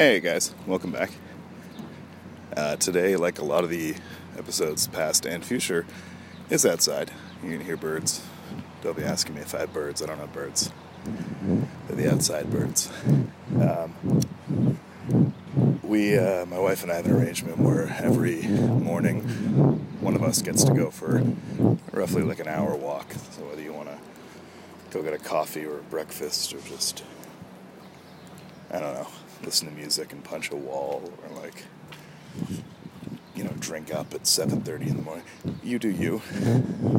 Hey guys, welcome back. Uh, today, like a lot of the episodes past and future, is outside. You can hear birds. Don't be asking me if I have birds. I don't have birds. They're the outside birds. Um, we, uh, my wife and I have an arrangement where every morning one of us gets to go for roughly like an hour walk. So whether you want to go get a coffee or a breakfast or just, I don't know, listen to music and punch a wall or like, you know, drink up at 7.30 in the morning. You do you.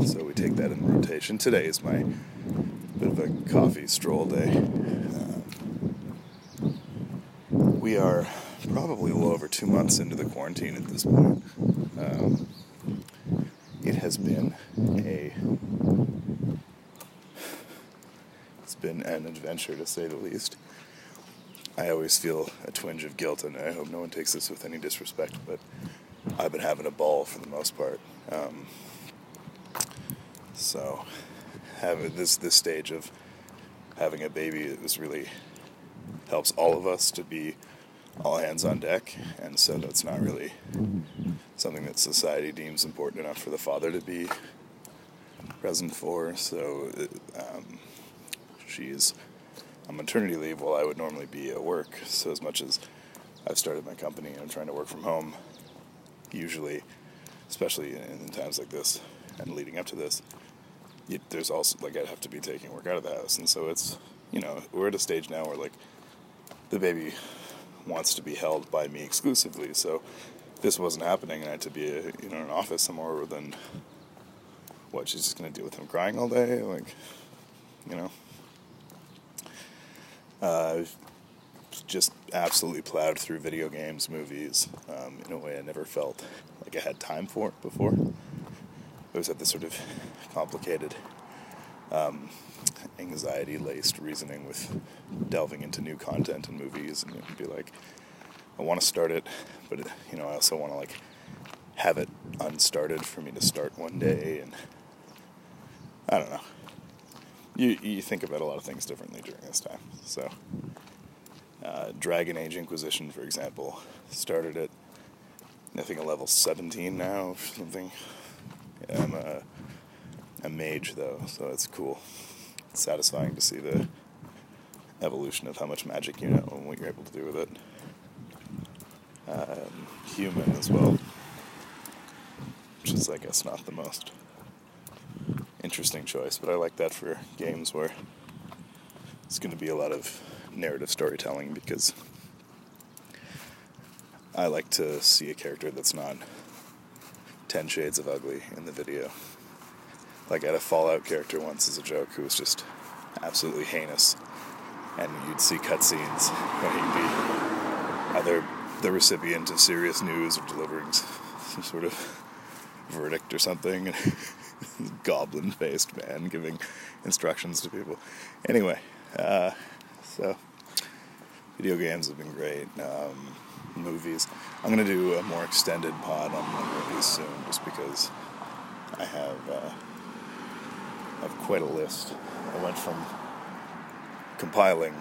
So we take that in rotation. Today is my bit of a coffee stroll day. Um, we are probably a little over two months into the quarantine at this point. Um, it has been a it's been an adventure to say the least. I always feel a twinge of guilt, and I hope no one takes this with any disrespect, but I've been having a ball for the most part. Um, so, having this this stage of having a baby, was really helps all of us to be all hands on deck, and so that's not really something that society deems important enough for the father to be present for. So um, she's on maternity leave while I would normally be at work. So as much as I've started my company and I'm trying to work from home, usually, especially in, in times like this and leading up to this, there's also like I'd have to be taking work out of the house, and so it's you know we're at a stage now where like the baby wants to be held by me exclusively. So this wasn't happening and I had to be a, you know in an office somewhere, then what? She's just gonna deal with him crying all day, like you know. Uh, just absolutely plowed through video games, movies, um, in a way I never felt like I had time for before. I was at this sort of complicated, um, anxiety laced reasoning with delving into new content and movies, and it would be like, I want to start it, but you know, I also want to like have it unstarted for me to start one day, and I don't know. You you think about a lot of things differently during this time, so. Uh, Dragon Age Inquisition, for example, started at I think a level 17 now or something. Yeah, I'm a, a mage though, so it's cool. It's satisfying to see the evolution of how much magic you know and what you're able to do with it. Um, human as well, which is I guess not the most interesting choice, but I like that for games where it's going to be a lot of narrative storytelling because I like to see a character that's not 10 shades of ugly in the video. Like I had a Fallout character once as a joke who was just absolutely heinous, and you'd see cutscenes when he'd be either the recipient of serious news or delivering some sort of verdict or something, goblin faced man giving instructions to people. Anyway, uh, so video games have been great. Um, movies. I'm going to do a more extended pod on, movies soon, just because I have uh, have quite a list. I went from compiling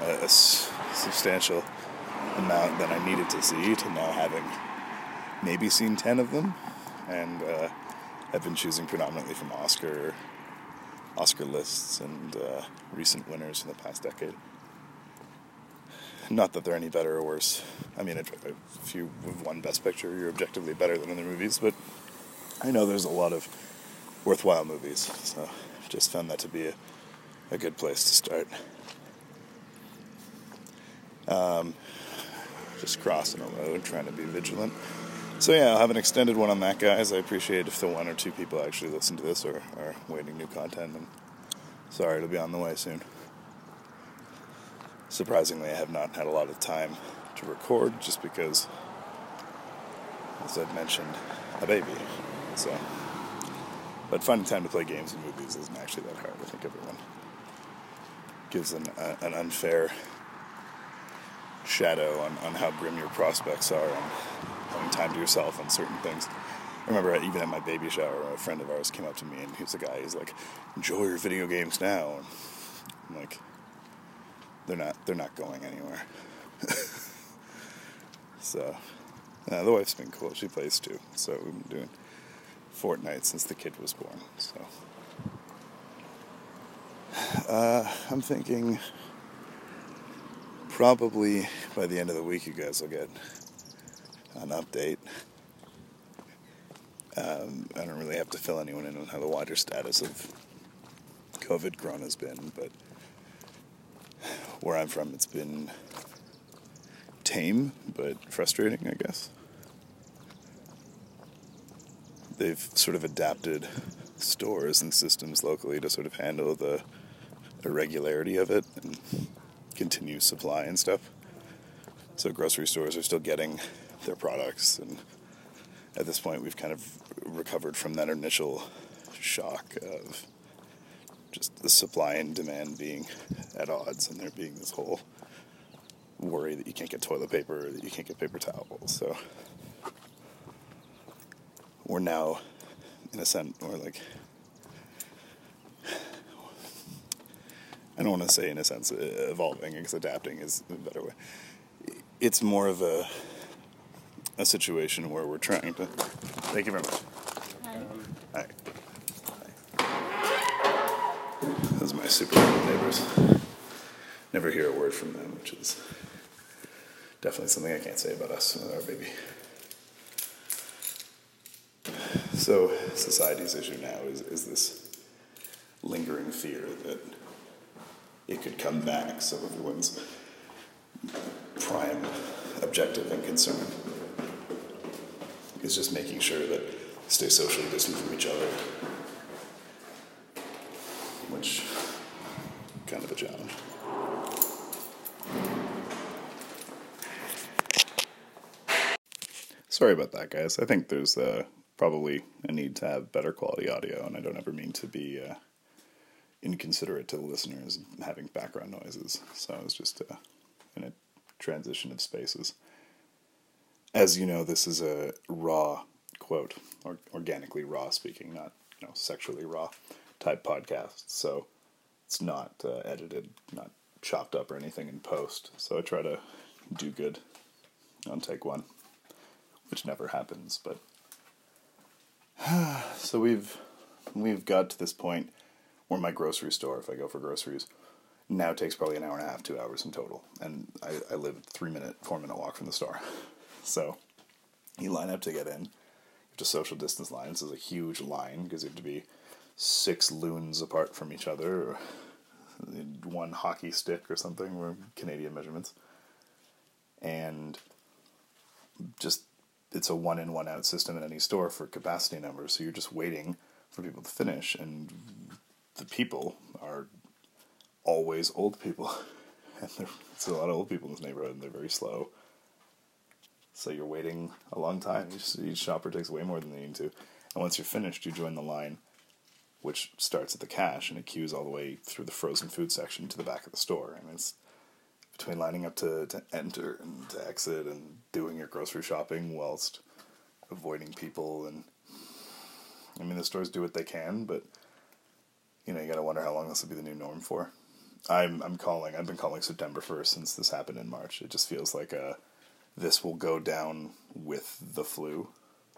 a, a s- substantial amount that I needed to see to now having maybe seen ten of them, and uh, I've been choosing predominantly from Oscar Oscar lists and uh, recent winners in the past decade. Not that they're any better or worse. I mean, if you have won Best Picture, you're objectively better than other movies, but I know there's a lot of worthwhile movies, so I've just found that to be a, a good place to start. Um, just crossing a road, trying to be vigilant. So yeah, I'll have an extended one on that, guys. I appreciate if the one or two people actually listen to this or are waiting new content. And sorry, it'll be on the way soon. Surprisingly, I have not had a lot of time to record just because, as I've mentioned, a baby. So, but finding time to play games and movies isn't actually that hard. I think everyone gives an, an unfair shadow on, on how grim your prospects are and having time to yourself on certain things. I remember even at my baby shower, a friend of ours came up to me and he was a guy, he's like, enjoy your video games now. And I'm like, they're not, they're not going anywhere. So, uh, the wife's been cool. She plays too. So we've been doing Fortnite since the kid was born. So, uh, I'm thinking probably by the end of the week, you guys will get an update. Um, I don't really have to fill anyone in on how the wider status of COVID Corona has been, but where I'm from, it's been tame but frustrating, I guess. They've sort of adapted stores and systems locally to sort of handle the irregularity of it and continue supply and stuff. So grocery stores are still getting their products, and at this point, we've kind of recovered from that initial shock of just the supply and demand being at odds, and there being this whole worry that you can't get toilet paper, that you can't get paper towels. So we're now, in a sense, we're like, I don't want to say in a sense evolving because adapting is a better way. It's more of a a situation where we're trying to. Thank you very much. Hi. Hi. Those are my super neighbors. Never hear a word from them, which is definitely something I can't say about us with our baby. So, society's issue now is, is this lingering fear that it could come back. So, everyone's prime objective and concern is just making sure that stay socially distant from each other, which kind of a challenge. Sorry about that, guys. I think there's uh, probably a need to have better quality audio, and I don't ever mean to be uh, inconsiderate to the listeners having background noises. So I was just uh, in a transition of spaces. As you know, this is a raw quote, or organically raw speaking, not you know sexually raw type podcast. So it's not uh, edited, not chopped up or anything in post. So I try to do good on take one which never happens. But so we've we've got to this point where my grocery store, if I go for groceries, now takes probably an hour and a half, two hours in total, and I, I live three minute, four minute walk from the store. So you line up to get in. You have to social distance line. This is a huge line because you have to be six loons apart from each other, one hockey stick or something, or Canadian measurements, and just it's a one in one out system in any store for capacity numbers. So you're just waiting for people to finish, and the people are always old people, and there's a lot of old people in this neighborhood, and they're very slow. So you're waiting a long time. Each, shopper takes way more than they need to, and once you're finished, you join the line, which starts at the cash and it queues all the way through the frozen food section to the back of the store, and it's between lining up to, to enter and to exit and doing your grocery shopping whilst avoiding people and I mean the stores do what they can, but you know, you gotta wonder how long this will be the new norm for. I'm I'm calling I've been calling September first since this happened in March. It just feels like a this will go down with the flu.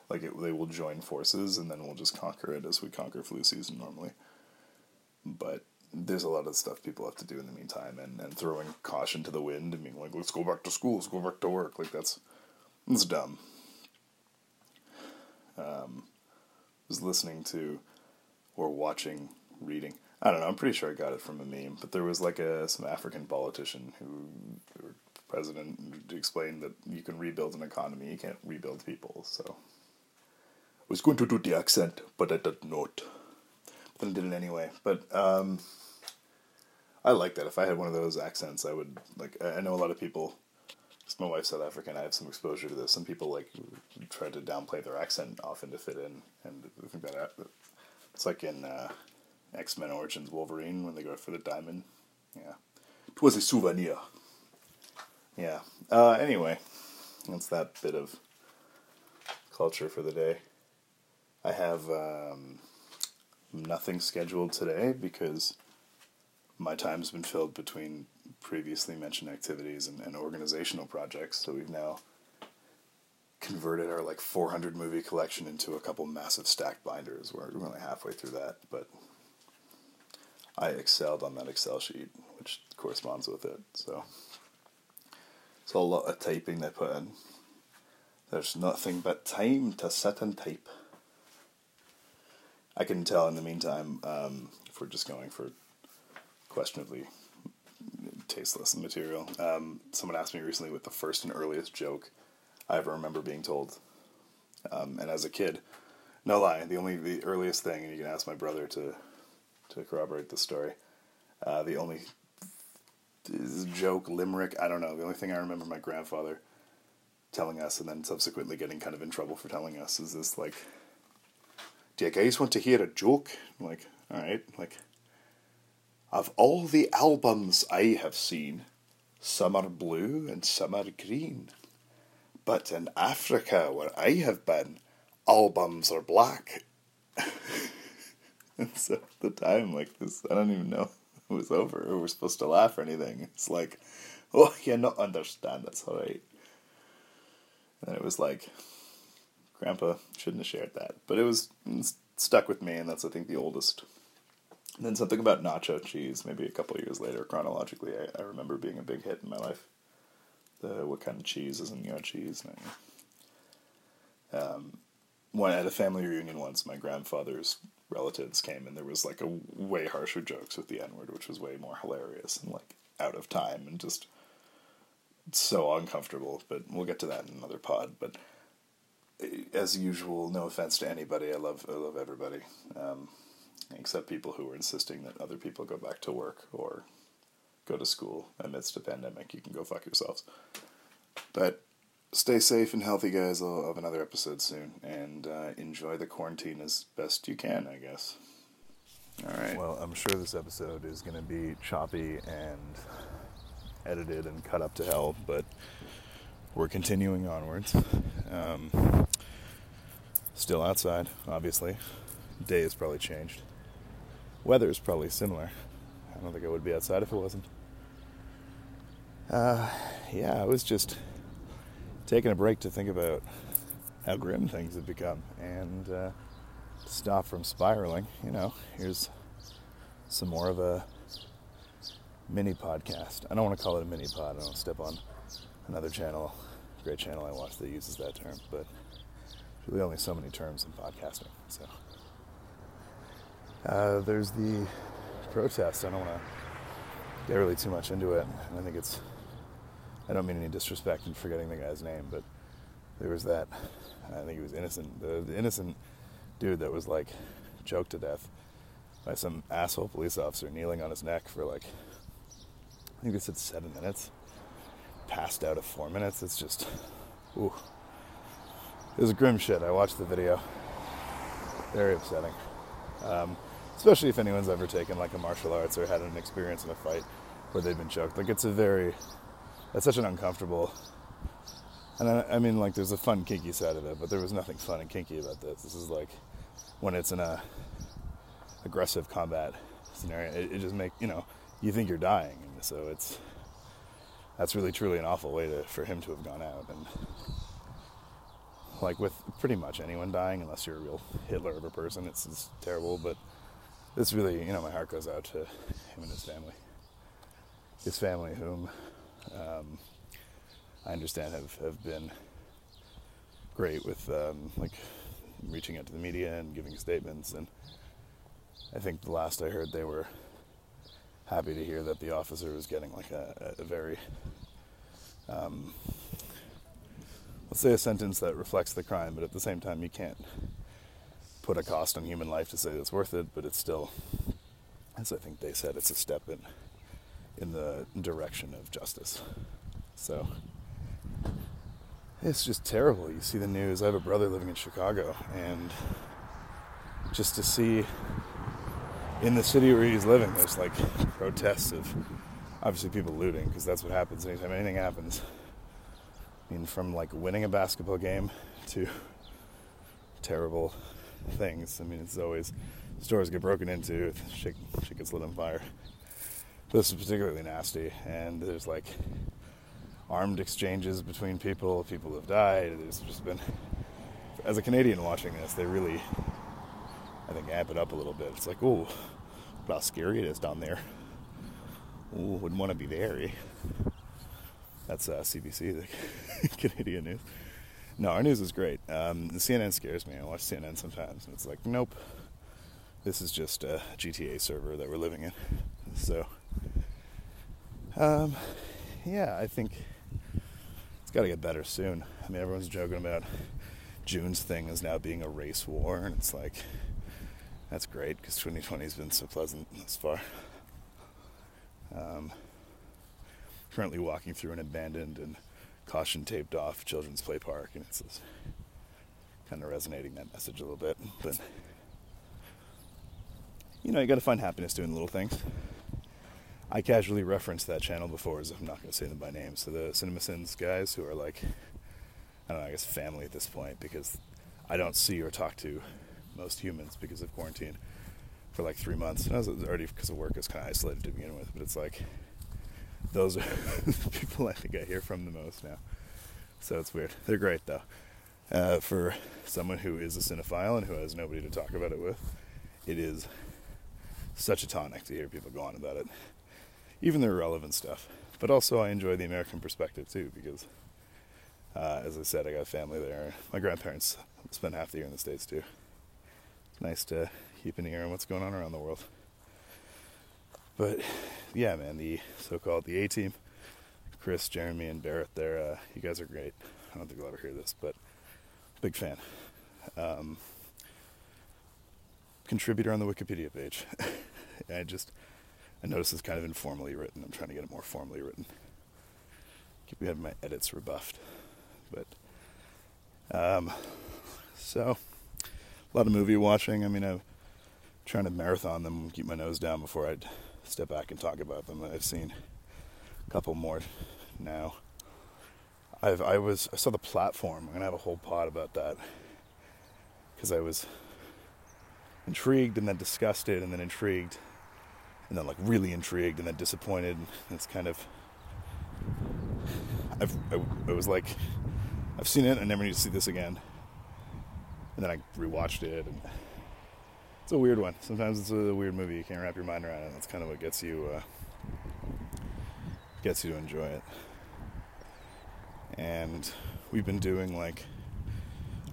Like it, they will join forces and then we'll just conquer it as we conquer flu season normally. But there's a lot of stuff people have to do in the meantime and, and throwing caution to the wind and being like, let's go back to school, let's go back to work. Like that's it's dumb. Um, was listening to or watching, reading. I don't know. I'm pretty sure I got it from a meme, but there was like a some African politician who, president, explained that you can rebuild an economy, you can't rebuild people. So I was going to do the accent, but I did not. But Then I did it anyway. But um, I like that. If I had one of those accents, I would like. I know a lot of people. My wife's South African. I have some exposure to this. Some people like try to downplay their accent often to fit in, and I think that it's like in uh, X Men Origins Wolverine when they go for the diamond. Yeah, it was a souvenir. Yeah. Uh, anyway, that's that bit of culture for the day. I have um, nothing scheduled today because my time's been filled between previously mentioned activities and, and organizational projects. So we've now converted our like 400 movie collection into a couple massive stacked binders. We're only halfway through that, but I excelled on that Excel sheet, which corresponds with it. So it's a lot of typing they put in. There's nothing but time to sit and type. I can tell in the meantime, um, if we're just going for questionably tasteless material, um, someone asked me recently what the first and earliest joke I ever remember being told. Um, and as a kid, no lie, the only the earliest thing, and you can ask my brother to to corroborate the story. Uh, the only joke, limerick, I don't know. The only thing I remember my grandfather telling us, and then subsequently getting kind of in trouble for telling us, is this like, "Do you guys want to hear a joke?" I'm like, all right, like. Of all the albums I have seen, some are blue and some are green. But in Africa, where I have been, albums are black. and so at the time, like this, I don't even know was over we're supposed to laugh or anything. It's like, oh, you not understand, that's alright. And it was like, Grandpa shouldn't have shared that. But it was stuck with me, and that's, I think, the oldest and then something about nacho cheese, maybe a couple years later, chronologically, I, I, remember being a big hit in my life. The what kind of cheese is in your cheese? Um, when at a family reunion once, my grandfather's relatives came, and there was like a way harsher jokes with the N word, which was way more hilarious and like out of time and just so uncomfortable. But we'll get to that in another pod. But eh, as usual, no offense to anybody, I love I love everybody. Um, except people who are insisting that other people go back to work or go to school amidst a pandemic. You can go fuck yourselves. But stay safe and healthy, guys. I'll have another episode soon. And uh, enjoy the quarantine as best you can, I guess. All right. Well, I'm sure this episode is going to be choppy and edited and cut up to hell, but we're continuing onwards. Um, still outside, obviously. Day has probably changed. Weather is probably similar. I don't think I would be outside if it wasn't. Uh, yeah, it was just taking a break to think about how grim things have become and uh, stop from spiraling. You know, here's some more of a mini podcast. I don't want to call it a mini pod. I don't step on another channel, great channel I watch that uses that term, but really only so many terms in podcasting. So uh, there's the protest. I don't want to get really too much into it. I think it's, I don't mean any disrespect in forgetting the guy's name, but there was that, I think he was innocent, the, the innocent dude that was like choked to death by some asshole police officer kneeling on his neck for like, I think they said seven minutes, passed out of four minutes. It's just, ooh. It was grim shit. I watched the video. Very upsetting. Um, especially if anyone's ever taken like a martial arts or had an experience in a fight where they've been choked. Like it's a very, that's such an uncomfortable. And I, I mean, like there's a fun kinky side of it, but there was nothing fun and kinky about this. This is like when it's in a aggressive combat scenario. It, it just make you know you think you're dying, and so it's that's really truly an awful way to for him to have gone out and like with pretty much anyone dying unless you're a real Hitler of a person it's, it's terrible but this really, you know, my heart goes out to him and his family. His family, whom um, I understand have, have been great with um, like reaching out to the media and giving statements. And I think the last I heard, they were happy to hear that the officer was getting like a, a very, um, let's say, a sentence that reflects the crime, but at the same time, you can't put a cost on human life to say it's worth it, but it's still, as I think they said, it's a step in in the direction of justice. So it's just terrible. You see the news. I have a brother living in Chicago, and just to see in the city where he's living, there's like protests of obviously people looting because that's what happens anytime anything happens. I mean, from like winning a basketball game to terrible things. I mean, it's always stores get broken into, shit, gets lit on fire. This is particularly nasty, and there's like armed exchanges between people. People have died. It's just been, as a Canadian watching this, they really, I think, amp it up a little bit. It's like, oh, how scary it is down there. Ooh, wouldn't want to be there. Eh? That's uh, CBC, the Canadian news. No, our news is great. Um, the CNN scares me. I watch CNN sometimes, and it's like, nope, this is just a GTA server that we're living in. So, um, yeah, I think it's got to get better soon. I mean, everyone's joking about June's thing is now being a race war, and it's like, that's great because 2020 has been so pleasant thus far. Um, currently walking through an abandoned and caution taped off children's play park, and it's kind of resonating that message a little bit. But you know, you got to find happiness doing little things. I casually referenced that channel before, as I'm not going to say them by name. So the CinemaSins guys, who are like, I don't know, I guess family at this point, because I don't see or talk to most humans because of quarantine for like three months. And I was already because of work, I was kind of isolated to begin with. But it's like those are the people I think I hear from the most now. So it's weird. They're great though. Uh, for someone who is a cinephile and who has nobody to talk about it with, it is such a tonic to hear people go on about it, even the irrelevant stuff. But also, I enjoy the American perspective too because, uh, as I said, I got family there. My grandparents spent half the year in the states too. It's nice to keep an ear on what's going on around the world. But yeah, man, the so-called the A team, Chris, Jeremy, and Barrett. There, uh, you guys are great. I don't think you'll ever hear this, but big fan. Um, contributor on the Wikipedia page. I just I noticed it's kind of informally written. I'm trying to get it more formally written. Keep having my edits rebuffed, but um, so a lot of movie watching. I mean, I'm trying to marathon them, keep my nose down before I step back and talk about them. I've seen a couple more now. I've I was I saw the platform. I'm gonna have a whole pod about that because I was intrigued and then disgusted and then intrigued and then like really intrigued and then disappointed. It's kind of I've I, I was like I've seen it. I never need to see this again. And then I rewatched it and it's a weird one. Sometimes it's a weird movie. You can't wrap your mind around it. That's kind of what gets you uh, gets you to enjoy it. And we've been doing like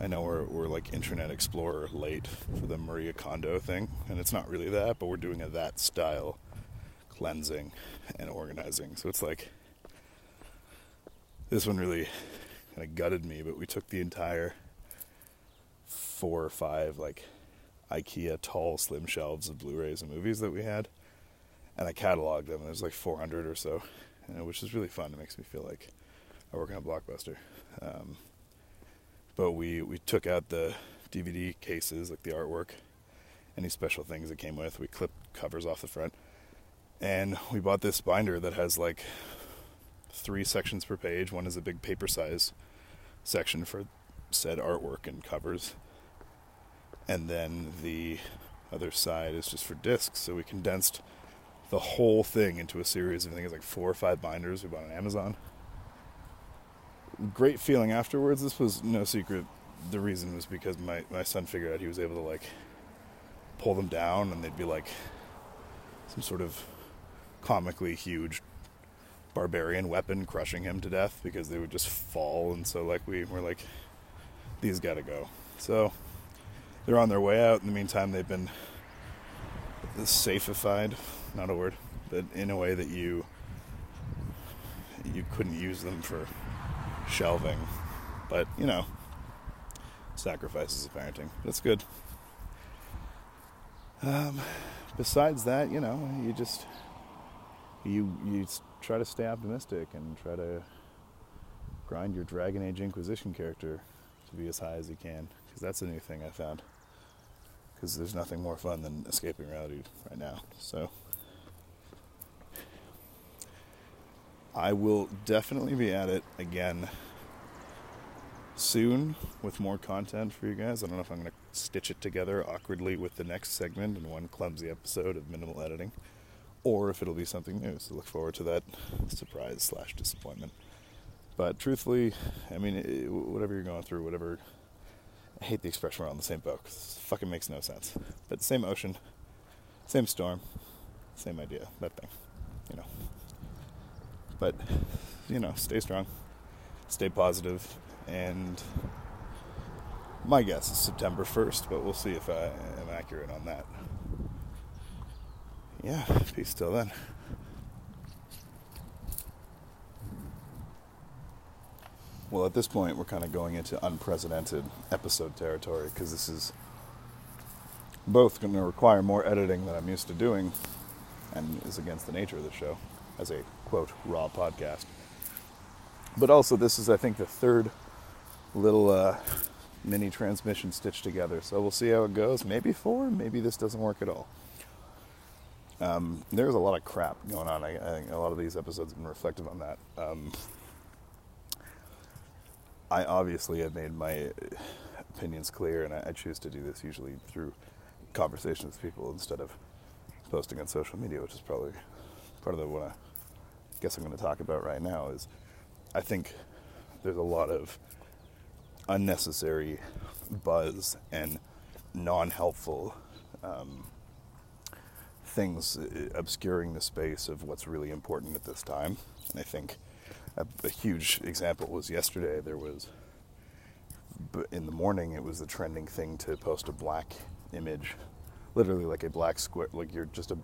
I know we're we're like Internet Explorer late for the Maria Kondo thing, and it's not really that, but we're doing a that style cleansing and organizing. So it's like this one really kind of gutted me, but we took the entire four or five like IKEA tall slim shelves of Blu-rays and movies that we had, and I cataloged them. And There's like 400 or so, you know, which is really fun. It makes me feel like I work on a blockbuster. Um, but we we took out the DVD cases, like the artwork, any special things that came with. We clipped covers off the front, and we bought this binder that has like three sections per page. One is a big paper size section for said artwork and covers and then the other side is just for discs. So we condensed the whole thing into a series of I think it's like four or five binders we bought on Amazon. Great feeling afterwards. This was no secret. The reason was because my, my son figured out he was able to like pull them down and they'd be like some sort of comically huge barbarian weapon crushing him to death because they would just fall and so like we were like these gotta go. So they're on their way out. In the meantime, they've been safeified, not a word, but in a way that you you couldn't use them for shelving. But you know, sacrifices of parenting. That's good. Um, besides that, you know, you just you you try to stay optimistic and try to grind your Dragon Age Inquisition character to be as high as you can because that's a new thing I found because there's nothing more fun than escaping reality right now. So I will definitely be at it again soon with more content for you guys. I don't know if I'm going to stitch it together awkwardly with the next segment in one clumsy episode of minimal editing, or if it'll be something new. So look forward to that surprise slash disappointment. But truthfully, I mean, eh, it, whatever you're going through, whatever. I hate the expression we're on the same boat 'cause it fucking makes no sense. But same ocean, same storm, same idea, that thing, you know. But, you know, stay strong, stay positive, and my guess is September 1st, but we'll see if I am accurate on that. Yeah, peace till then. Well, at this point, we're kind of going into unprecedented episode territory because this is both going to require more editing than I'm used to doing and is against the nature of the show as a quote raw podcast. But also, this is, I think, the third little uh, mini transmission stitched together. So we'll see how it goes. Maybe four, maybe this doesn't work at all. Um, there's a lot of crap going on. I, I, think a lot of these episodes have been reflective on that. Um, I obviously have made my opinions clear, and I, I choose to do this usually through conversations with people instead of posting on social media, which is probably part of the, what I guess I'm going to talk about right now. Is I think there's a lot of unnecessary buzz and non-helpful um, things obscuring the space of what's really important at this time, and I think a, a huge example was yesterday. There was in the morning. It was the trending thing to post a black image, literally like a black square, like you're just a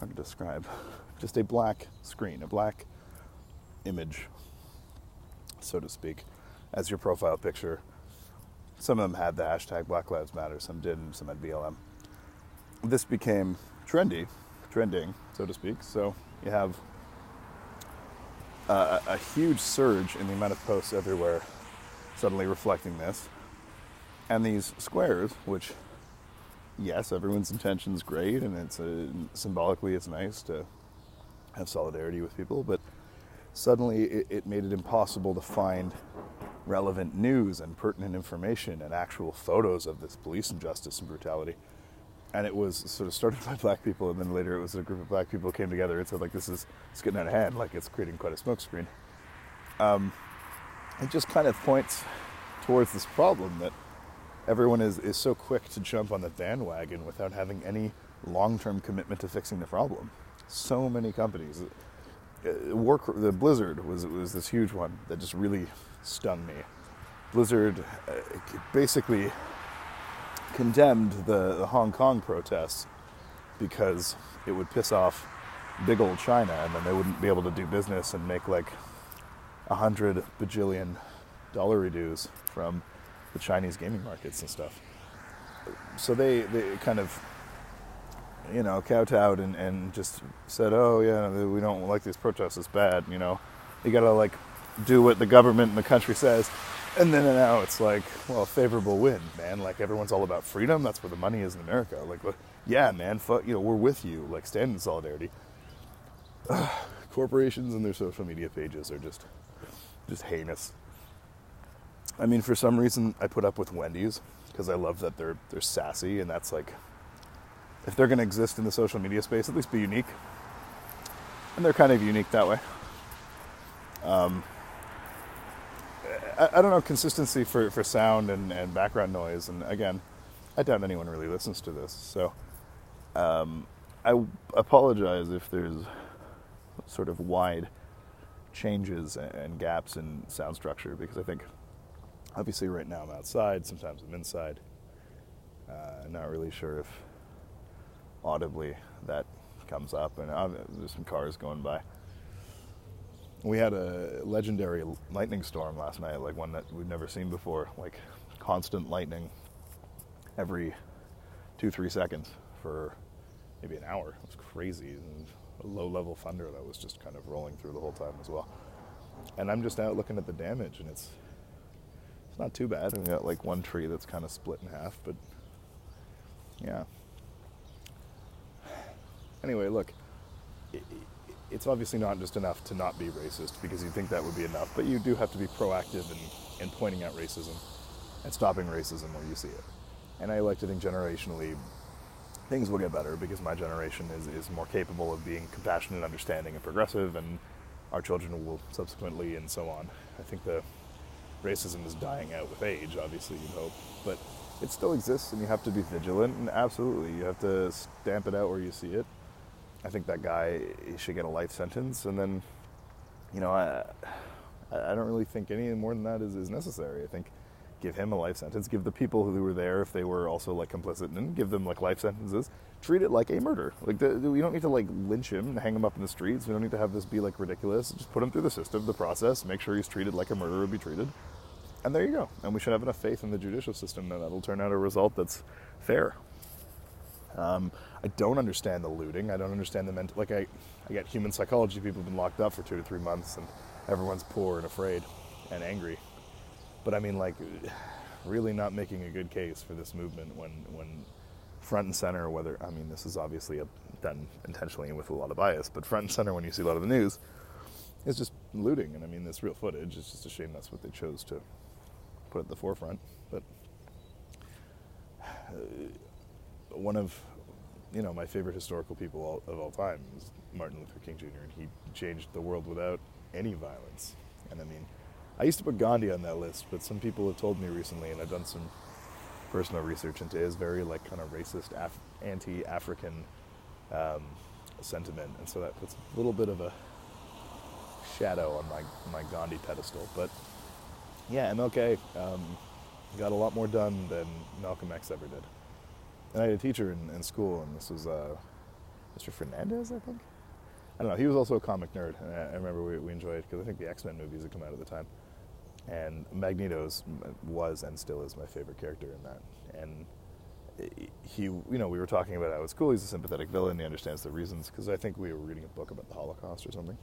how to describe, just a black screen, a black image, so to speak, as your profile picture. Some of them had the hashtag Black Lives Matter, some didn't, some had BLM. This became trendy, trending, so to speak. So you have uh, a huge surge in the amount of posts everywhere suddenly reflecting this. And these squares, which, yes, everyone's intention is great, and it's a, symbolically it's nice to have solidarity with people, but suddenly it, it made it impossible to find relevant news and pertinent information and actual photos of this police injustice and brutality. And it was sort of started by black people, and then later it was a group of black people came together and said, like, this is it's getting out of hand, like it's creating quite a smokescreen. Um, it just kind of points towards this problem that everyone is, is so quick to jump on the bandwagon without having any long-term commitment to fixing the problem. So many companies, uh, work the Blizzard was was this huge one that just really stung me. Blizzard uh, basically condemned the, the Hong Kong protests because it would piss off big old China, and then they wouldn't be able to do business and make like a hundred bajillion dollar reduce from the Chinese gaming markets and stuff. So they, they kind of, you know, kowtowed and, and just said, oh, yeah, we don't like these protests, it's bad, you know. You gotta, like, do what the government and the country says. And then now it's like, well, favorable win, man. Like, everyone's all about freedom. That's where the money is in America. Like, yeah, man, fuck, you know, we're with you. Like, stand in solidarity. corporations and their social media pages are just just heinous. I mean, for some reason, I put up with Wendy's because I love that they're they're sassy, and that's like, if they're going to exist in the social media space, at least be unique. And they're kind of unique that way. Um, I, I don't know consistency for, for sound and, and background noise, and again, I doubt anyone really listens to this, so um, I apologize if there's sort of wide changes and gaps in sound structure because I think obviously right now I'm outside, sometimes I'm inside. Uh, not really sure if audibly that comes up, and uh, there's some cars going by. We had a legendary lightning storm last night, like one that we've never seen before, like constant lightning every two, three seconds for maybe an hour. It was crazy. And a low level thunder that was just kind of rolling through the whole time as well. And I'm just out looking at the damage, and it's it's not too bad. We got like one tree that's kind of split in half, but yeah. Anyway, look, it, it's obviously not just enough to not be racist because you think that would be enough, but you do have to be proactive in, in pointing out racism and stopping racism where you see it. And I like to think generationally things will get better because my generation is, is more capable of being compassionate, understanding, and progressive, and our children will subsequently, and so on. I think the racism is dying out with age, obviously, you hope, but it still exists, and you have to be vigilant. And absolutely, you have to stamp it out where you see it. I think that guy should get a life sentence, and then, you know, I I don't really think any more than that is, is necessary. I think give him a life sentence, give the people who were there, if they were also like complicit, and give them like life sentences. Treat it like a murder. Like the, we don't need to like lynch him and hang him up in the streets. We don't need to have this be like ridiculous. Just put him through the system, the process, make sure he's treated like a murderer would be treated, and there you go. And we should have enough faith in the judicial system that that'll turn out a result that's fair. Um, I don't understand the looting. I don't understand the mental. Like I, I get human psychology. People have been locked up for two to three months, and everyone's poor and afraid and angry. But I mean, like, really not making a good case for this movement when when front and center. Whether I mean, this is obviously a, done intentionally and with a lot of bias, but front and center when you see a lot of the news is just looting. And I mean, this real footage. It's just a shame that's what they chose to put at the forefront. But uh, one of you know my favorite historical people of all time is Martin Luther King Jr. and he changed the world without any violence. And I mean, I used to put Gandhi on that list, but some people have told me recently, and I've done some personal research into his very like kind of racist, Af- anti-African um, sentiment, and so that puts a little bit of a shadow on my my Gandhi pedestal. But yeah, MLK um, got a lot more done than Malcolm X ever did. And I had a teacher in, in school, and this was uh, Mr. Fernandez, I think. I don't know. He was also a comic nerd, and I, I remember we, we enjoyed because I think the X Men movies had come out at the time. And Magneto's was and still is my favorite character in that. And he, you know, we were talking about how it's cool. He's a sympathetic villain. He understands the reasons because I think we were reading a book about the Holocaust or something.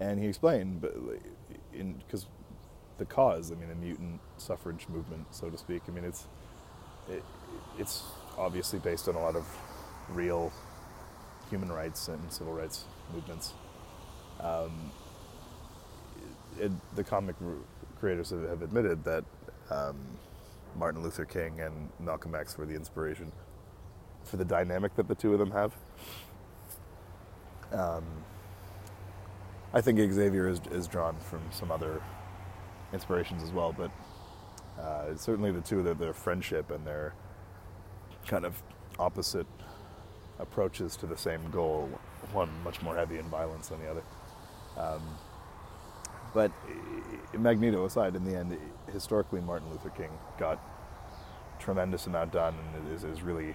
And he explained, but in because the cause, I mean, the mutant suffrage movement, so to speak. I mean, it's it, it's obviously based on a lot of real human rights and civil rights movements. Um, it, the comic creators have, have admitted that um, Martin Luther King and Malcolm X were the inspiration for the dynamic that the two of them have. Um, I think Xavier is, is drawn from some other inspirations as well, but uh, certainly the two, their, their friendship and their kind of opposite approaches to the same goal, one much more heavy in violence than the other. Um, but Magneto aside, in the end, historically, Martin Luther King got tremendous amount done and is, is really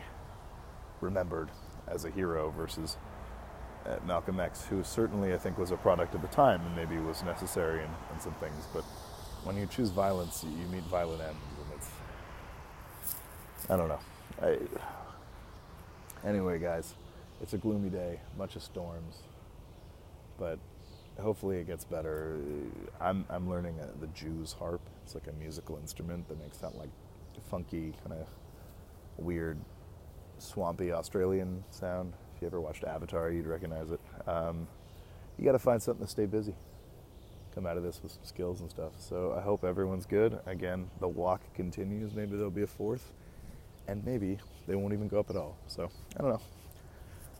remembered as a hero versus uh, Malcolm X, who certainly I think was a product of the time and maybe was necessary in, in some things. But when you choose violence, you meet violent ends, and it's I don't know. I, anyway, guys, it's a gloomy day, bunch of storms, but hopefully it gets better. I'm I'm learning a, the Jew's harp. It's like a musical instrument that makes that like funky kind of weird, swampy Australian sound. If you ever watched Avatar, you'd recognize it. Um, you got to find something to stay busy. Come out of this with some skills and stuff. So I hope everyone's good. Again, the walk continues. Maybe there'll be a fourth, and maybe they won't even go up at all. So I don't know.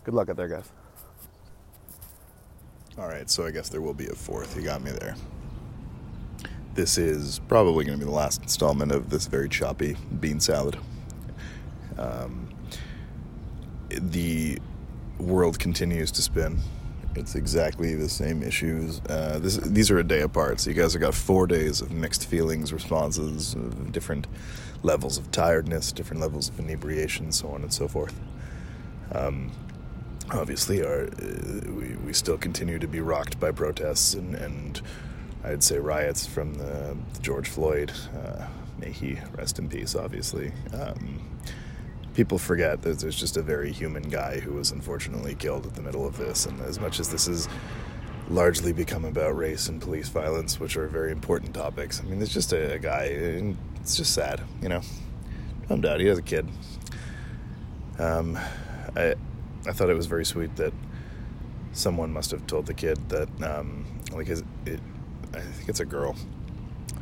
Good luck out there, guys. All right, so I guess there will be a fourth. You got me there. This is probably going to be the last installment of this very choppy bean salad. Um, the world continues to spin. It's exactly the same issues. Uh, this, these are a day apart, so you guys have got four days of mixed feelings, responses, different levels of tiredness, different levels of inebriation, so on and so forth. Um, obviously are uh, we, we still continue to be rocked by protests and, and I'd say riots from the, the George Floyd. Uh, may he rest in peace, obviously. Um, people forget that there's just a very human guy who was unfortunately killed at the middle of this. And as much as this has largely become about race and police violence, which are very important topics, I mean, there's just a, a guy, and it's just sad, you know. I'm out. He has a kid. Um, I I thought it was very sweet that someone must have told the kid that, um, like, it, I think it's a girl,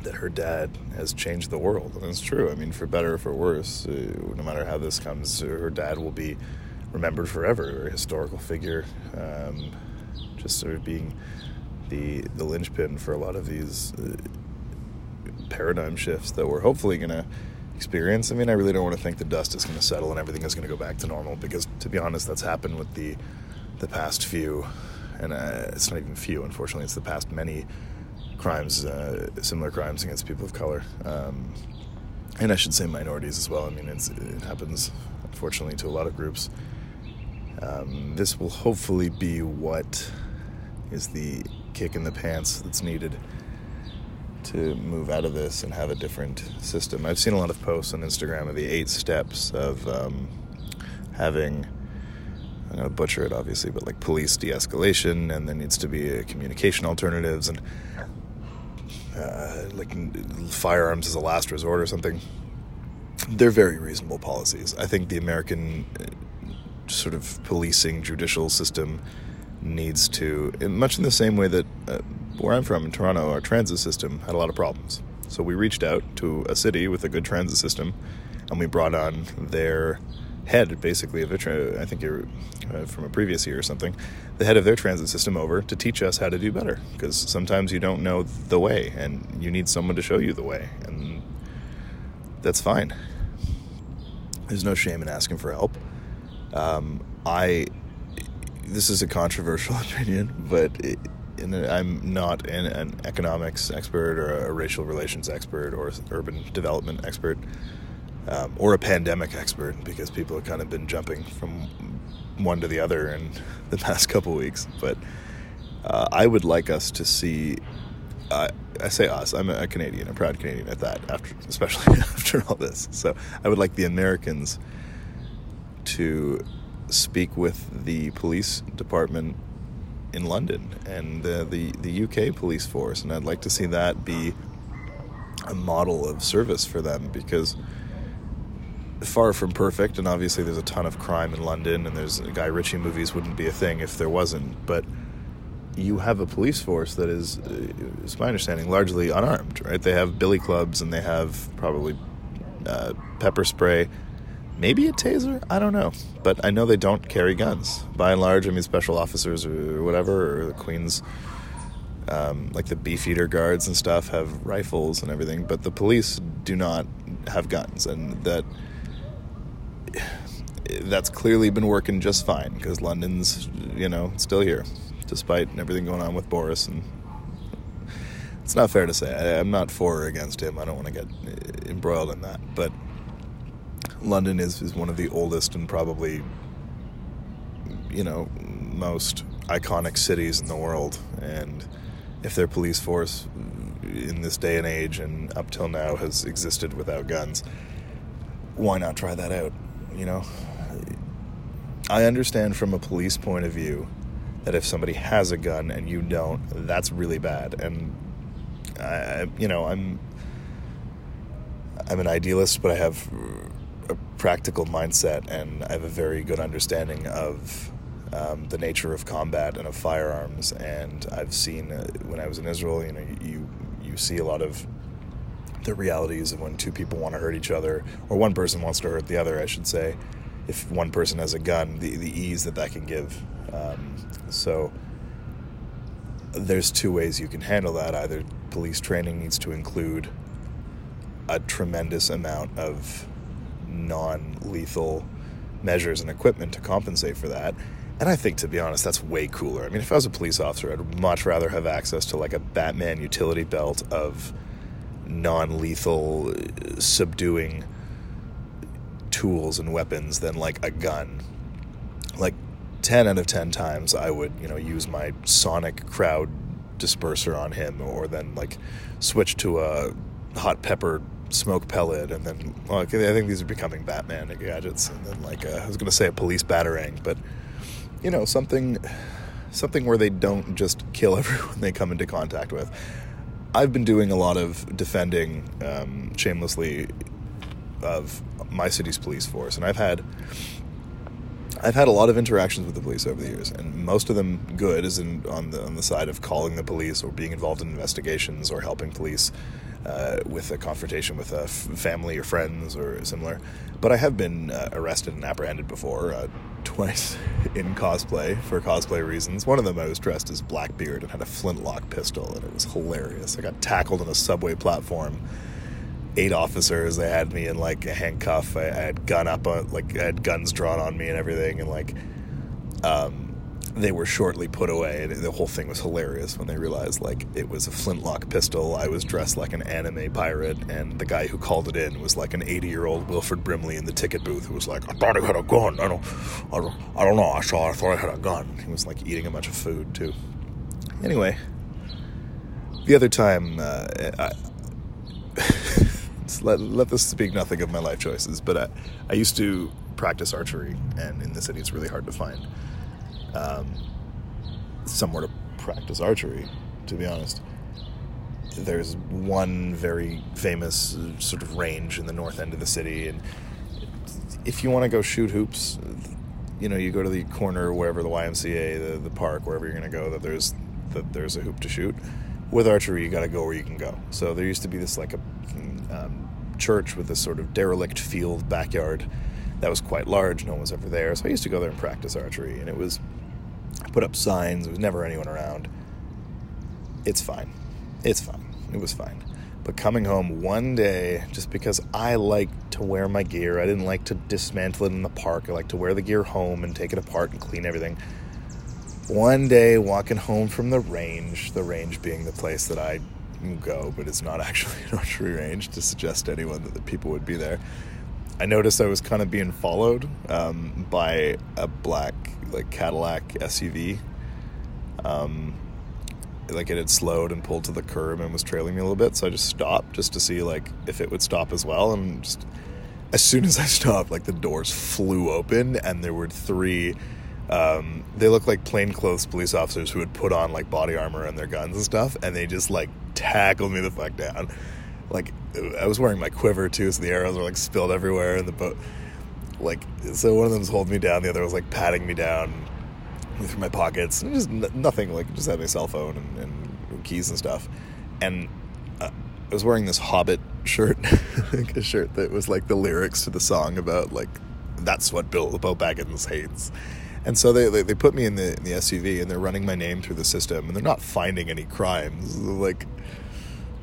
that her dad has changed the world. And it's true. I mean, for better or for worse, uh, no matter how this comes, her dad will be remembered forever, a historical figure, um, just sort of being the the linchpin for a lot of these uh, paradigm shifts that we're hopefully going to experience. I mean, I really don't want to think the dust is going to settle and everything is going to go back to normal because, to be honest, that's happened with the the past few, and uh, it's not even few. Unfortunately, it's the past many crimes, uh, similar crimes against people of color, um, and I should say minorities as well. I mean, it happens unfortunately to a lot of groups. Um, this will hopefully be what is the kick in the pants that's needed to move out of this and have a different system. I've seen a lot of posts on Instagram of the eight steps of um, having. I'm going to butcher it, obviously, but like police de escalation, and there needs to be communication alternatives, and uh, like firearms as a last resort or something. They're very reasonable policies. I think the American uh, sort of policing judicial system needs to, much in the same way that uh, where I'm from in Toronto, our transit system had a lot of problems. So we reached out to a city with a good transit system, and we brought on their head, basically, of a tra- I think you're uh, from a previous year or something, the head of their transit system over to teach us how to do better. Because sometimes you don't know the way, and you need someone to show you the way, and that's fine. There's no shame in asking for help. Um, I this is a controversial opinion, but it, I'm not an, an, economics expert or a racial relations expert or urban development expert um, or a pandemic expert because people have kind of been jumping from one to the other in the past couple weeks. But uh, I would like us to see. Uh, I say us. I'm a Canadian, a proud Canadian at that. After, especially after all this, so I would like the Americans to speak with the police department in London and the, the, the UK police force, and I'd like to see that be a model of service for them because far from perfect, and obviously there's a ton of crime in London, and there's Guy Ritchie movies wouldn't be a thing if there wasn't, but you have a police force that is, it's my understanding, largely unarmed, right? They have billy clubs and they have probably uh, pepper spray maybe a taser. I don't know, but I know they don't carry guns. By and large, I mean special officers or whatever, or the Queen's, um, like the Beefeater guards and stuff, have rifles and everything. But the police do not have guns, and that that's clearly been working just fine because London's, you know, still here, despite everything going on with Boris and. It's not fair to say. I, I'm not for or against him. I don't want to get eh, embroiled in that. But London is, is one of the oldest and probably, you know, most iconic cities in the world. And if their police force eh, in this day and age and up till now has existed without guns, why not try that out? You know? I understand from a police point of view that if somebody has a gun and you don't, that's really bad. And I, you know, I'm I'm an idealist, but I have a practical mindset and I have a very good understanding of um, the nature of combat and of firearms. And I've seen uh, when I was in Israel, you know, you you see a lot of the realities of when two people want to hurt each other, or one person wants to hurt the other, I should say. If one person has a gun, the the ease that that can give. Um, so there's two ways you can handle that. Either police training needs to include a tremendous amount of non lethal measures and equipment to compensate for that. And I think, to be honest, that's way cooler. I mean, if I was a police officer, I'd much rather have access to like a Batman utility belt of non lethal uh, subduing tools and weapons than like a gun. Like 10 out of 10 times, I would, you know, use my sonic crowd disperser on him or then like switch to a hot pepper smoke pellet, and then well, I think these are becoming Batman gadgets, and then like uh, I was going to say a police batarang, but you know something something where they don't just kill everyone they come into contact with. I've been doing a lot of defending um, shamelessly of my city's police force, and I've had I've had a lot of interactions with the police over the years, and most of them good, is in on the on the side of calling the police or being involved in investigations or helping police uh, with a confrontation with a f- family or friends or similar. But I have been uh, arrested and apprehended before, uh, twice in cosplay for cosplay reasons. One of them I was dressed as Blackbeard and had a flintlock pistol, and it was hilarious. I got tackled on a subway platform eight officers. They had me in like a handcuff. I, I had gun up on like I had guns drawn on me and everything, and like um, they were shortly put away. And the whole thing was hilarious when they realized like it was a flintlock pistol. I was dressed like an anime pirate, and the guy who called it in was like an 80 year old Wilford Brimley in the ticket booth who was like, "I thought I had a gun. I don't, I don't, I don't know. I saw. I thought I had a gun." He was like eating a bunch of food too. Anyway, the other time. Uh, I, let, let this speak nothing of my life choices, but I, I used to practice archery, and in the city it's really hard to find um, somewhere to practice archery, to be honest. There's one very famous uh, sort of range in the north end of the city, and if you want to go shoot hoops, you know, you go to the corner wherever the YMCA, the, the park, wherever you're going to go, that there's that there's a hoop to shoot. With archery, you got to go where you can go. So there used to be this like a um, church with this sort of derelict field backyard that was quite large. No one was ever there, so I used to go there and practice archery, and it was I put up signs. There was never anyone around. It's fine. It's fine. It was fine. But coming home one day, just because I like to wear my gear, I didn't like to dismantle it in the park. I like to wear the gear home and take it apart and clean everything. One day, walking home from the range, the range being the place that I go, but it's not actually an archery range to suggest to anyone that the people would be there. I noticed I was kind of being followed um, by a black like Cadillac SUV. Um, like it had slowed and pulled to the curb and was trailing me a little bit, so I just stopped just to see like if it would stop as well. And just as soon as I stopped, like the doors flew open and there were three. Um, they looked like plainclothes police officers who had put on like body armor and their guns and stuff, and they just like tackled me the fuck down. Like I was wearing my quiver too, so the arrows were like spilled everywhere in the boat. Like so, one of them was holding me down, the other was like patting me down through my pockets, and just n- nothing. Like just had my cell phone and, and keys and stuff, and uh, I was wearing this Hobbit shirt, like a shirt that was like the lyrics to the song about like that's what Bilbo Baggins hates. And so they, they, they put me in the in the SUV and they're running my name through the system and they're not finding any crimes. Like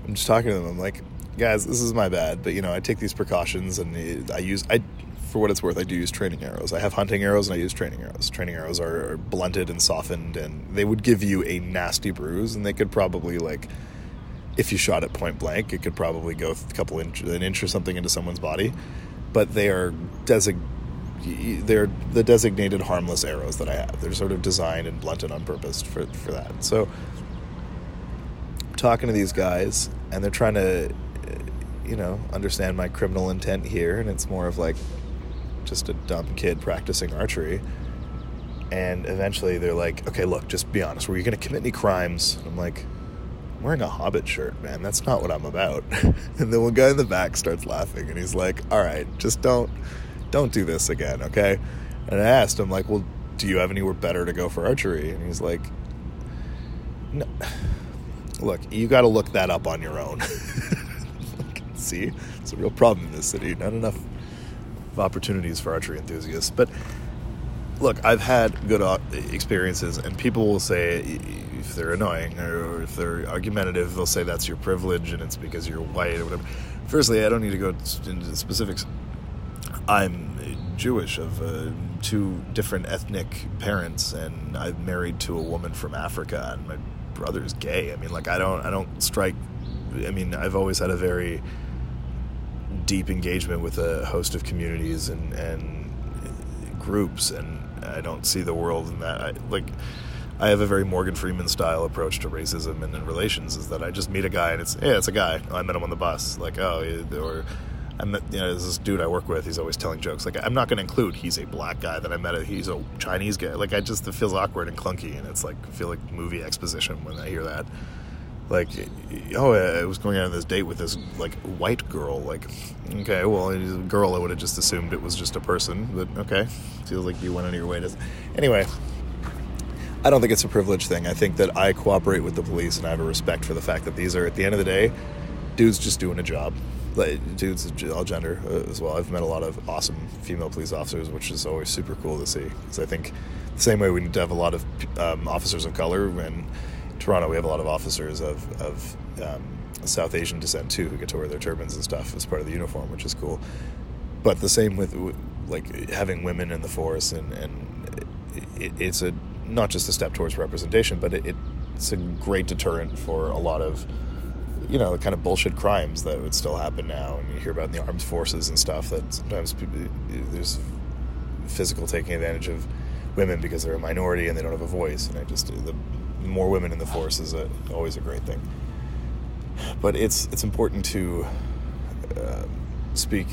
I'm just talking to them. I'm like, guys, this is my bad, but you know, I take these precautions and uh, I use I for what it's worth, I do use training arrows. I have hunting arrows and I use training arrows. Training arrows are, are blunted and softened, and they would give you a nasty bruise, and they could probably like, if you shot at point blank, it could probably go a couple inch, an inch or something into someone's body. But they are designated they're the designated harmless arrows that I have. They're sort of designed and blunted on purpose for, for that. So, I'm talking to these guys, and they're trying to, uh, you know, understand my criminal intent here, and it's more of like just a dumb kid practicing archery. And eventually they're like, okay, look, just be honest. Were you going to commit any crimes? I'm like, I'm wearing a Hobbit shirt, man. That's not what I'm about. and then one guy in the back starts laughing, and he's like, all right, just don't don't do this again, okay? And I asked him, like, well, do you have anywhere better to go for archery? And he's like, no. Look, you got to look that up on your own. See, it's a real problem in this city. Not enough opportunities for archery enthusiasts. But look, I've had good uh, experiences, and people will say if they're annoying or if they're argumentative, they'll say that's your privilege and it's because you're white or whatever. Firstly, I don't need to go into specifics. I'm Jewish of uh, two different ethnic parents, and I'm married to a woman from Africa, and my brother's gay. I mean, like I don't, I don't strike. I mean, I've always had a very deep engagement with a host of communities and and groups, and I don't see the world in that. I, like, I have a very Morgan Freeman style approach to racism and in relations. Is that I just meet a guy and it's yeah, it's a guy. I met him on the bus. Like oh, or Met you know there's this dude I work with. He's always telling jokes. Like I'm not going to include he's a black guy that I met. He's a Chinese guy. Like I just it feels awkward and clunky, and it's like I feel like movie exposition when I hear that. like, oh, I was going on this date with this like white girl. Like, okay, well, a girl, I would have just assumed it was just a person, but okay, feels like you went on your way to. Anyway, I don't think it's a privilege thing. I think that I cooperate with the police and I have a respect for the fact that these are, at the end of the day, dudes just doing a job. Like, dudes, all gender uh, as well. I've met a lot of awesome female police officers, which is always super cool to see. Because I think the same way we need to have a lot of um, officers of color when Toronto, we have a lot of officers of, of um, South Asian descent too, who get to wear their turbans and stuff as part of the uniform, which is cool. But the same with like having women in the force, and, and it, it's a not just a step towards representation, but it, it's a great deterrent for a lot of you know the kind of bullshit crimes that would still happen now, and you hear about in the armed forces and stuff that sometimes people, there's physical taking advantage of women because they're a minority and they don't have a voice, and I just the more women in the force is a, always a great thing. But it's it's important to uh, speak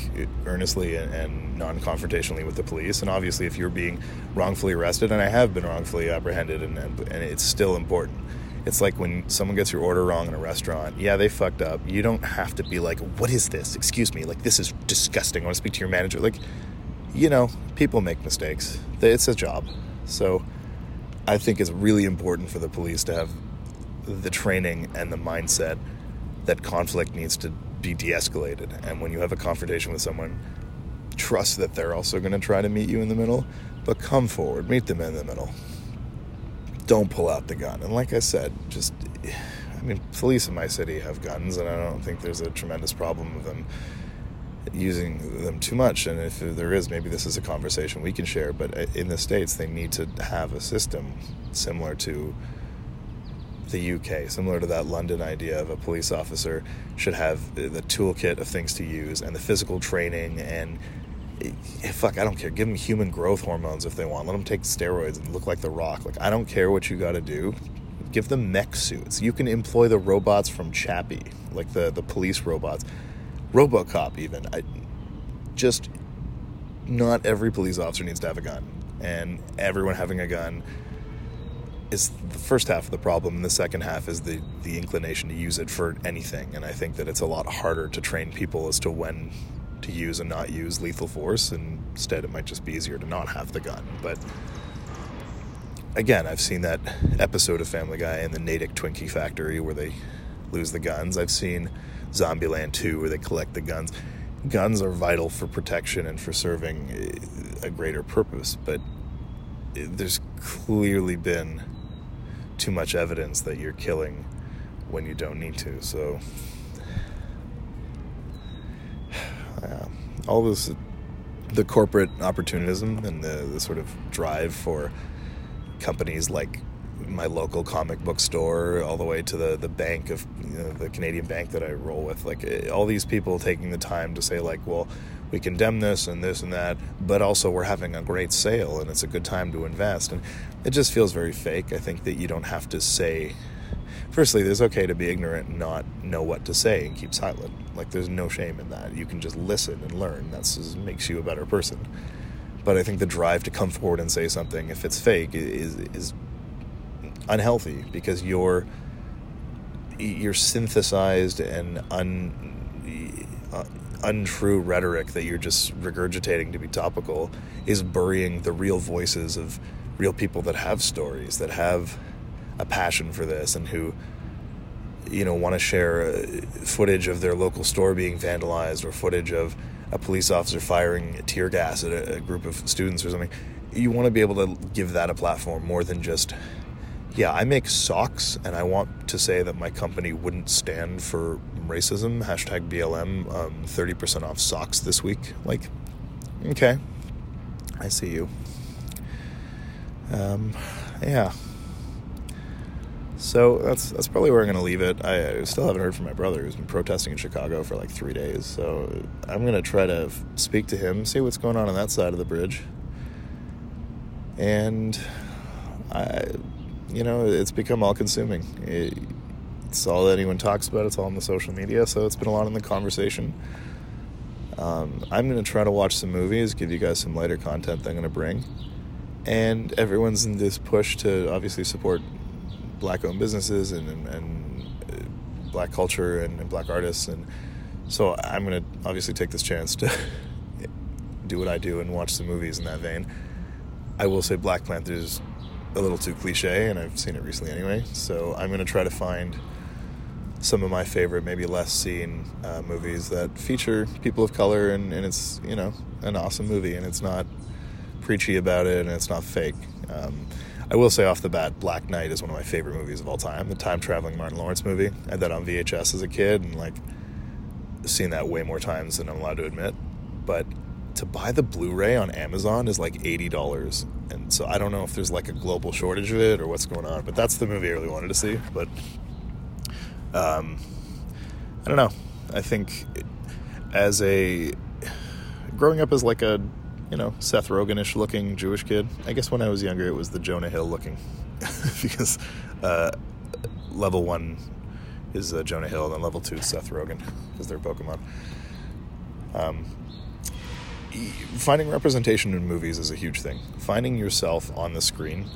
earnestly and, and non-confrontationally with the police. And obviously, if you're being wrongfully arrested, and I have been wrongfully apprehended, and, and, and it's still important. It's like when someone gets your order wrong in a restaurant. Yeah, they fucked up. You don't have to be like, "What is this? Excuse me. Like this is disgusting. I want to speak to your manager." Like, you know, people make mistakes. It's a job. So I think it's really important for the police to have the training and the mindset that conflict needs to be de escalated. And when you have a confrontation with someone, trust that they're also going to try to meet you in the middle, but come forward, meet them in the middle. Don't pull out the gun. And like I said, just, I mean, police in my city have guns, and I don't think there's a tremendous problem with them using them too much. And if there is, maybe this is a conversation we can share. But uh, in the States, they need to have a system similar to the UK, similar to that London idea of a police officer should have the toolkit of things to use and the physical training and Eh, fuck, I don't care. Give them human growth hormones if they want. Let them take steroids and look like the Rock. Like I don't care what you got to do. Give them mech suits. You can employ the robots from Chappie, like the the police robots RoboCop, even. I, just not every police officer needs to have a gun, and everyone having a gun is the first half of the problem, and the second half is the the inclination to use it for anything. And I think that it's a lot harder to train people as to when to use and not use lethal force, and instead it might just be easier to not have the gun. But again, I've seen that episode of Family Guy in the Natick Twinkie factory where they lose the guns. I've seen Zombieland 2 where they collect the guns. Guns are vital for protection and for serving eh, a greater purpose, but eh, there's clearly been too much evidence that you're killing when you don't need to. So, yeah, all this, the corporate opportunism and the, the sort of drive for companies like my local comic book store all the way to the the bank of you know, the Canadian bank that I roll with like eh, all these people taking the time to say like well we condemn this and this and that but also we're having a great sale and it's a good time to invest. And it just feels very fake I think that you don't have to say firstly it's okay to be ignorant and not know what to say and keep silent. Like there's no shame in that. You can just listen and learn. That makes you a better person. But I think the drive to come forward and say something if it's fake is is unhealthy because you're you're synthesized and un, uh, untrue rhetoric that you're just regurgitating to be topical is burying the real voices of real people that have stories that have a passion for this and who you know want to share uh, footage of their local store being vandalized or footage of a police officer firing tear gas at a, group of students or something you want to be able to give that a platform more than just yeah, I make socks, and I want to say that my company wouldn't stand for racism. Hashtag BLM, um, 30% off socks this week. Like, okay, I see you. Um, yeah. So that's that's probably where I'm going to leave it. I, I, still haven't heard from my brother, who's been protesting in Chicago for like three days. So I'm going to try to f- speak to him, see what's going on on that side of the bridge, and I you know, it's become all consuming. It, it's all that anyone talks about. It's all on the social media, so it's been a lot in the conversation. Um, I'm going to try to watch some movies, give you guys some lighter content that I'm going to bring. And everyone's in this push to obviously support black owned businesses and, and, and black culture and, and black artists, and so I'm gonna obviously take this chance to do what I do and watch some movies in that vein. I will say Black Panther is a little too cliche, and I've seen it recently anyway. So I'm gonna try to find some of my favorite, maybe less seen uh, movies that feature people of color, and, and it's you know an awesome movie, and it's not preachy about it, and it's not fake. Um, I will say off the bat, Black Knight is one of my favorite movies of all time. The time traveling Martin Lawrence movie. I had that on VHS as a kid, and like seen that way more times than I'm allowed to admit. But to buy the Blu-ray on Amazon is like eighty dollars, and so I don't know if there's like a global shortage of it or what's going on. But that's the movie I really wanted to see. But um, I don't know. I think as a growing up as like a you know Seth Rogenish looking Jewish kid. I guess when I was younger, it was the Jonah Hill looking because uh, level one is uh, Jonah Hill, and then level two is Seth Rogen because they're Pokemon. Um, finding representation in movies is a huge thing. Finding yourself on the screen,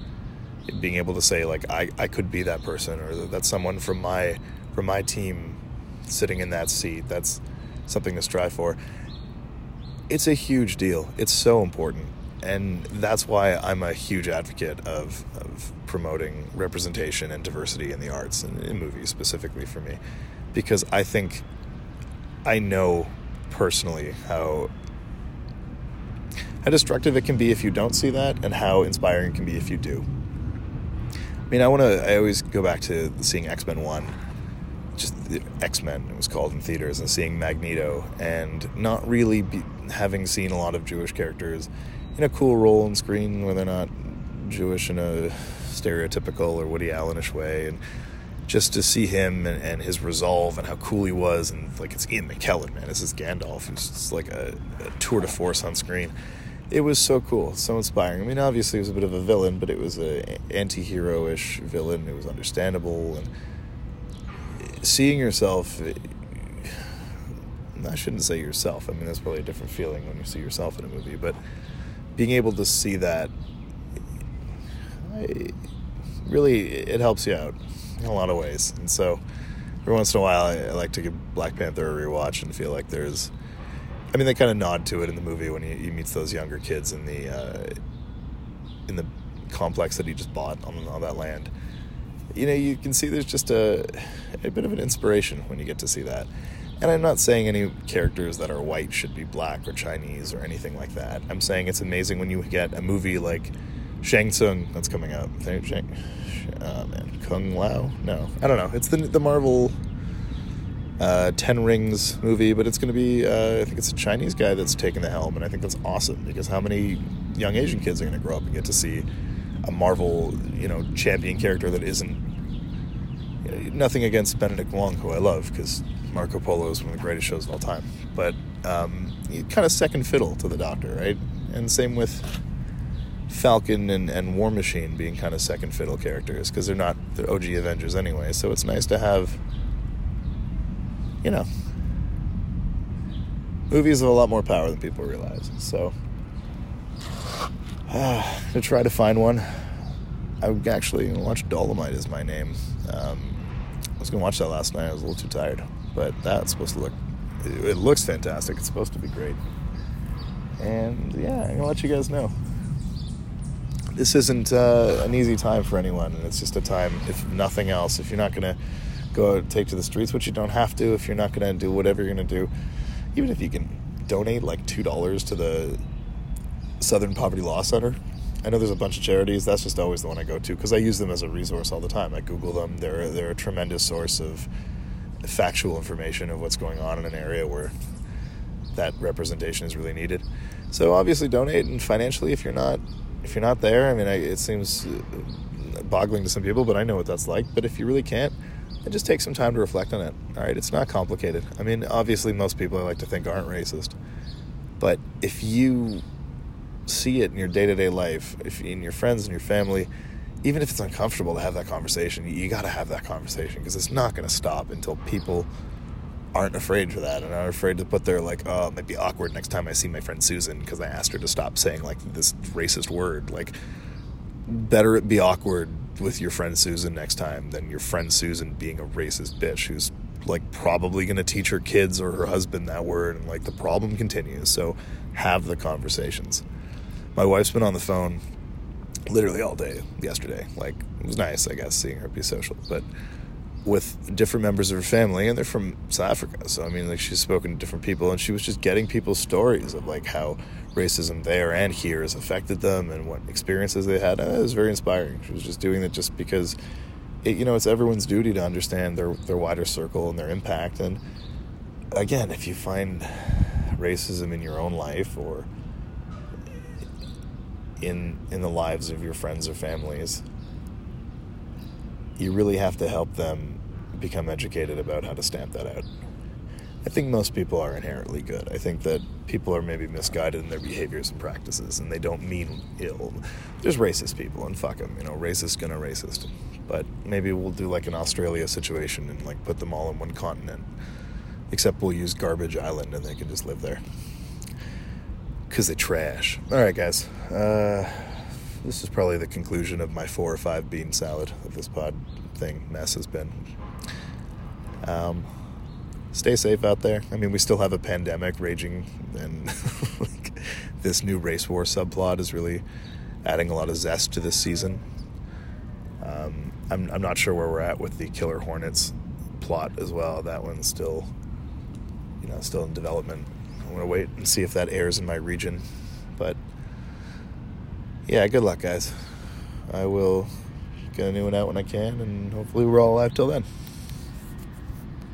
being able to say like I, I could be that person or that's someone from my from my team sitting in that seat. That's something to strive for. It's a huge deal. It's so important. And that's why I'm a huge advocate of, of promoting representation and diversity in the arts and in movies specifically for me. Because I think I know personally how how destructive it can be if you don't see that and how inspiring it can be if you do. I mean, I want to I always go back to seeing X-Men 1 just X Men, it was called in theaters, and seeing Magneto, and not really be, having seen a lot of Jewish characters in a cool role on screen where they're not Jewish in a stereotypical or Woody Allenish way, and just to see him and, and, his resolve and how cool he was, and like it's Ian McKellen, man, this is Gandalf, who's just like a, a tour de force on screen. It was so cool, so inspiring. I mean, obviously, it was a bit of a villain, but it was a anti-hero ish villain. It was understandable and seeing yourself I shouldn't say yourself. I mean, that's probably a different feeling when you see yourself in a movie, but being able to see that I, really it helps you out in a lot of ways. And so every once in a while, I, I like to give Black Panther a rewatch and feel like there's. I mean, they kind of nod to it in the movie when he, he meets those younger kids in the uh, in the complex that he just bought on, on that land you know, you can see there's just a, a bit of an inspiration when you get to see that. And I'm not saying any characters that are white should be black or Chinese or anything like that. I'm saying it's amazing when you get a movie like Shang Tsung that's coming. Shang, oh man, Kung Lao? No, I don't know. It's the the Marvel uh, Ten Rings movie, but it's going to be uh, I think it's a Chinese guy that's taking the helm, and I think that's awesome because how many young Asian kids are going to grow up and get to see a Marvel, you know, champion character that isn't. You know, nothing against Benedict Wong, who I love, because Marco Polo is one of the greatest shows of all time. But um, kind of second fiddle to the Doctor, right? And same with Falcon and, and War Machine being kind of second fiddle characters because they're not the OG Avengers anyway. So it's nice to have, you know, movies have a lot more power than people realize. So uh, to try to find one. I actually watch Dolemite is my name. Um, I was gonna watch that last night. I was a little too tired, but that's supposed to look. It, looks fantastic. It's supposed to be great. And yeah, I'm gonna let you guys know. This isn't uh, an easy time for anyone, and it's just a time, if nothing else, if you're not gonna go take to the streets, which you don't have to, if you're not gonna do whatever you're gonna do, even if you can donate like two dollars to the Southern Poverty Law Center. I know there's a bunch of charities. That's just always the one I go to because I use them as a resource all the time. I Google them. They're they're a tremendous source of factual information of what's going on in an area where that representation is really needed. So obviously donate and financially if you're not if you're not there. I mean, I, it seems uh, boggling to some people, but I know what that's like. But if you really can't, then just take some time to reflect on it. All right, it's not complicated. I mean, obviously most people I like to think aren't racist, but if you see it in your day to day life, if in your friends and your family, even if it's uncomfortable to have that conversation, you, got to have that conversation because it's not going to stop until people aren't afraid for that and aren't afraid to put their like, oh, it might be awkward next time I see my friend Susan because I asked her to stop saying like this racist word. Like, better it be awkward with your friend Susan next time than your friend Susan being a racist bitch who's like probably going to teach her kids or her husband that word and like the problem continues so have the conversations my wife's been on the phone literally all day yesterday like it was nice i guess seeing her be social but with different members of her family and they're from south africa so i mean like she's spoken to different people and she was just getting people's stories of like how racism there and here has affected them and what experiences they had and it was very inspiring she was just doing it just because it, you know, it's everyone's duty to understand their their wider circle and their impact. And again, if you find racism in your own life or in in the lives of your friends or families, you really have to help them become educated about how to stamp that out. I think most people are inherently good. I think that people are maybe misguided in their behaviors and practices, and they don't mean ill. There's racist people, and fuck them, you know, racist gonna racist. But maybe we'll do like an Australia situation and like put them all in one continent. Except we'll use Garbage Island, and they can just live there because they trash. All right, guys. Uh, this is probably the conclusion of my four or five bean salad of this pod thing mess has been. Um, stay safe out there. I mean, we still have a pandemic raging, and like, this new race war subplot is really adding a lot of zest to this season. Um, I'm, I'm not sure where we're at with the Killer Hornets plot as well. That one's still, you know, still in development. I'm gonna wait and see if that airs in my region. But yeah, good luck, guys. I will get a new one out when I can, and hopefully we're all alive till then.